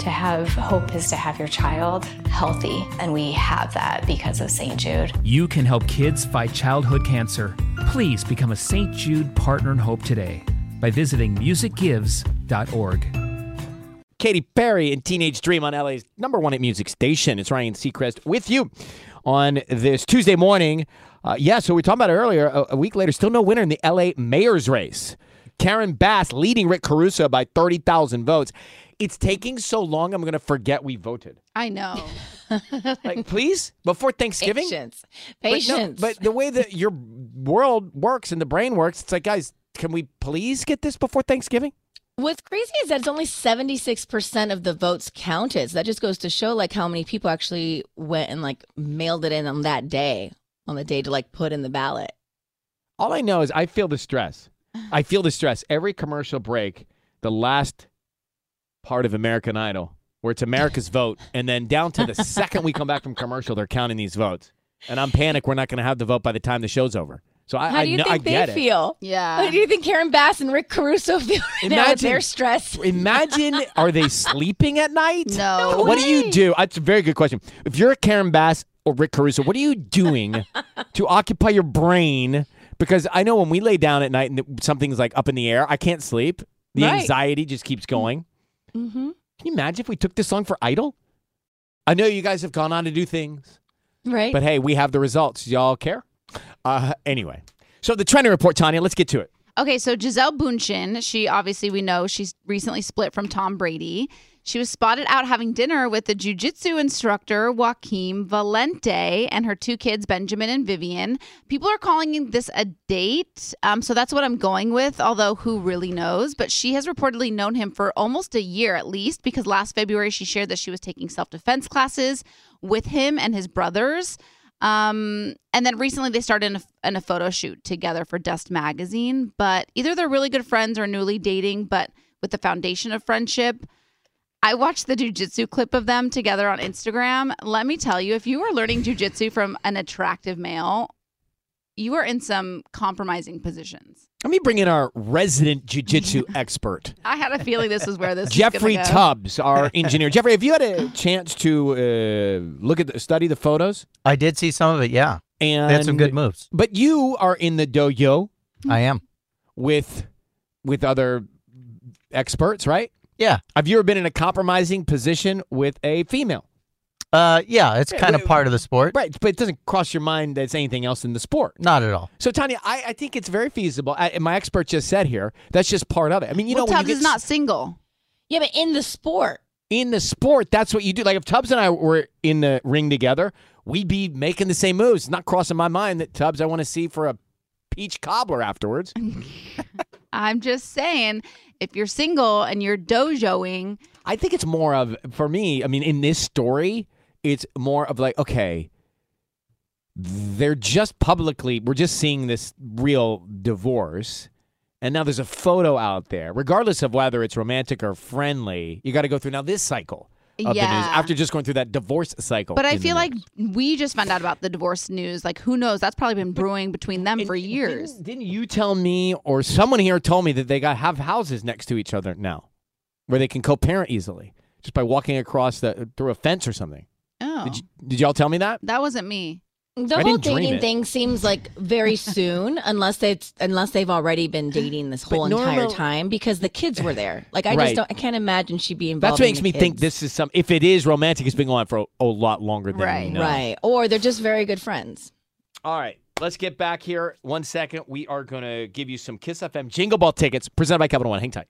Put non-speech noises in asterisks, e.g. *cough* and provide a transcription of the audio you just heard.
To have hope is to have your child healthy, and we have that because of St. Jude. You can help kids fight childhood cancer. Please become a St. Jude Partner in Hope today by visiting musicgives.org. Katy Perry and Teenage Dream on LA's number one at music station. It's Ryan Seacrest with you on this Tuesday morning. Uh, yeah, so we talked about it earlier. A, a week later, still no winner in the LA mayor's race. Karen Bass leading Rick Caruso by 30,000 votes. It's taking so long, I'm going to forget we voted. I know. *laughs* Like, please, before Thanksgiving? Patience. But no, Patience. But, the way that your world works and the brain works, it's like, guys, can we please get this before Thanksgiving? What's crazy is that it's only 76% of the votes counted. So that just goes to show like how many people actually went and like mailed it in on that day, on the day to like put in the ballot. All I know is I feel the stress. I feel the stress. Every commercial break, the last part of American Idol, where it's America's vote, and then down to the *laughs* second we come back from commercial, they're counting these votes. And I'm panicked we're not going to have the vote by the time the show's over. So I, How do you I think get they it. feel? Yeah. How do you think Karen Bass and Rick Caruso feel right now with Imagine- their stress? Imagine, *laughs* are they sleeping at night? No. What do you do? That's a very good question. If you're a Karen Bass or Rick Caruso, what are you doing *laughs* to occupy your brain? Because I know when we lay down at night and something's like up in the air, I can't sleep. The Right. anxiety just keeps going. Mm-hmm. Can you imagine if we took this song for Idol? I know you guys have gone on to do things, Right. but hey, we have the results. Y'all care? Uh, anyway, so the trending report, Tanya. Let's get to it. Okay, so Gisele Bündchen, she obviously we know she's recently split from Tom Brady. She was spotted out having dinner with the jujitsu instructor Joaquim Valente and her two kids, Benjamin and Vivian. People are calling this a date, um, so that's what I'm going with. Although who really knows? But she has reportedly known him for almost a year at least, because last February she shared that she was taking self defense classes with him and his brothers. Um, and then recently they started in a, in a photo shoot together for Dust Magazine. But either they're really good friends or newly dating, but with the foundation of friendship. I watched the jujitsu clip of them together on Instagram. Let me tell you, if you are learning jujitsu from an attractive male, you are in some compromising positions. Let me bring in our resident jujitsu *laughs* expert. I had a feeling this was where this Jeffrey was gonna go. Tubbs, our *laughs* engineer. Jeffrey, have you had a chance to uh, look at the, study the photos? I did see some of it. Yeah, And they had some good moves. But you are in the dojo I am. with with other experts, right? Yeah. Have you ever been in a compromising position with a female? Uh, yeah, it's Yeah, kind of wait, part of the sport. Right, but it doesn't cross your mind that it's anything else in the sport. Not at all. So, Tanya, I, I think it's very feasible. I, and my expert just said here that's just part of it. I mean, you well, know, when Tubbs you is not single. yeah, but in the sport. in the sport, that's what you do. Like if Tubbs and I were in the ring together, we'd be making the same moves. It's not crossing my mind that Tubbs I want to see for a peach cobbler afterwards. *laughs* I'm just saying, if you're single and you're dojoing, I think it's more of for me. I mean, in this story, it's more of like okay, they're just publicly. We're just seeing this real divorce. And now there's a photo out there, regardless of whether it's romantic or friendly. You got to go through now this cycle of the news Yeah. after just going through that divorce cycle. But I feel like we just found out about the divorce news. Like, who knows? That's probably been brewing between them And for years. Didn't, didn't you tell me, or someone here told me that they got have houses next to each other now? where they can co-parent easily just by walking across the through a fence or something. Did, you, did y'all tell me that? that wasn't me. The I whole didn't dream dating it. thing seems like very *laughs* soon, unless it's unless they've already been dating this whole But entire time because the kids were there. Like I Right. just don't, I can't imagine she'd be involved. That's what makes me think kids. this is some. If it is romantic, it's been going on for a, a lot longer than we Right. know. right, or they're just very good friends. All right, let's get back here. One second. We are going to give you some KIIS FM Jingle Ball tickets presented by Capital One. Hang tight.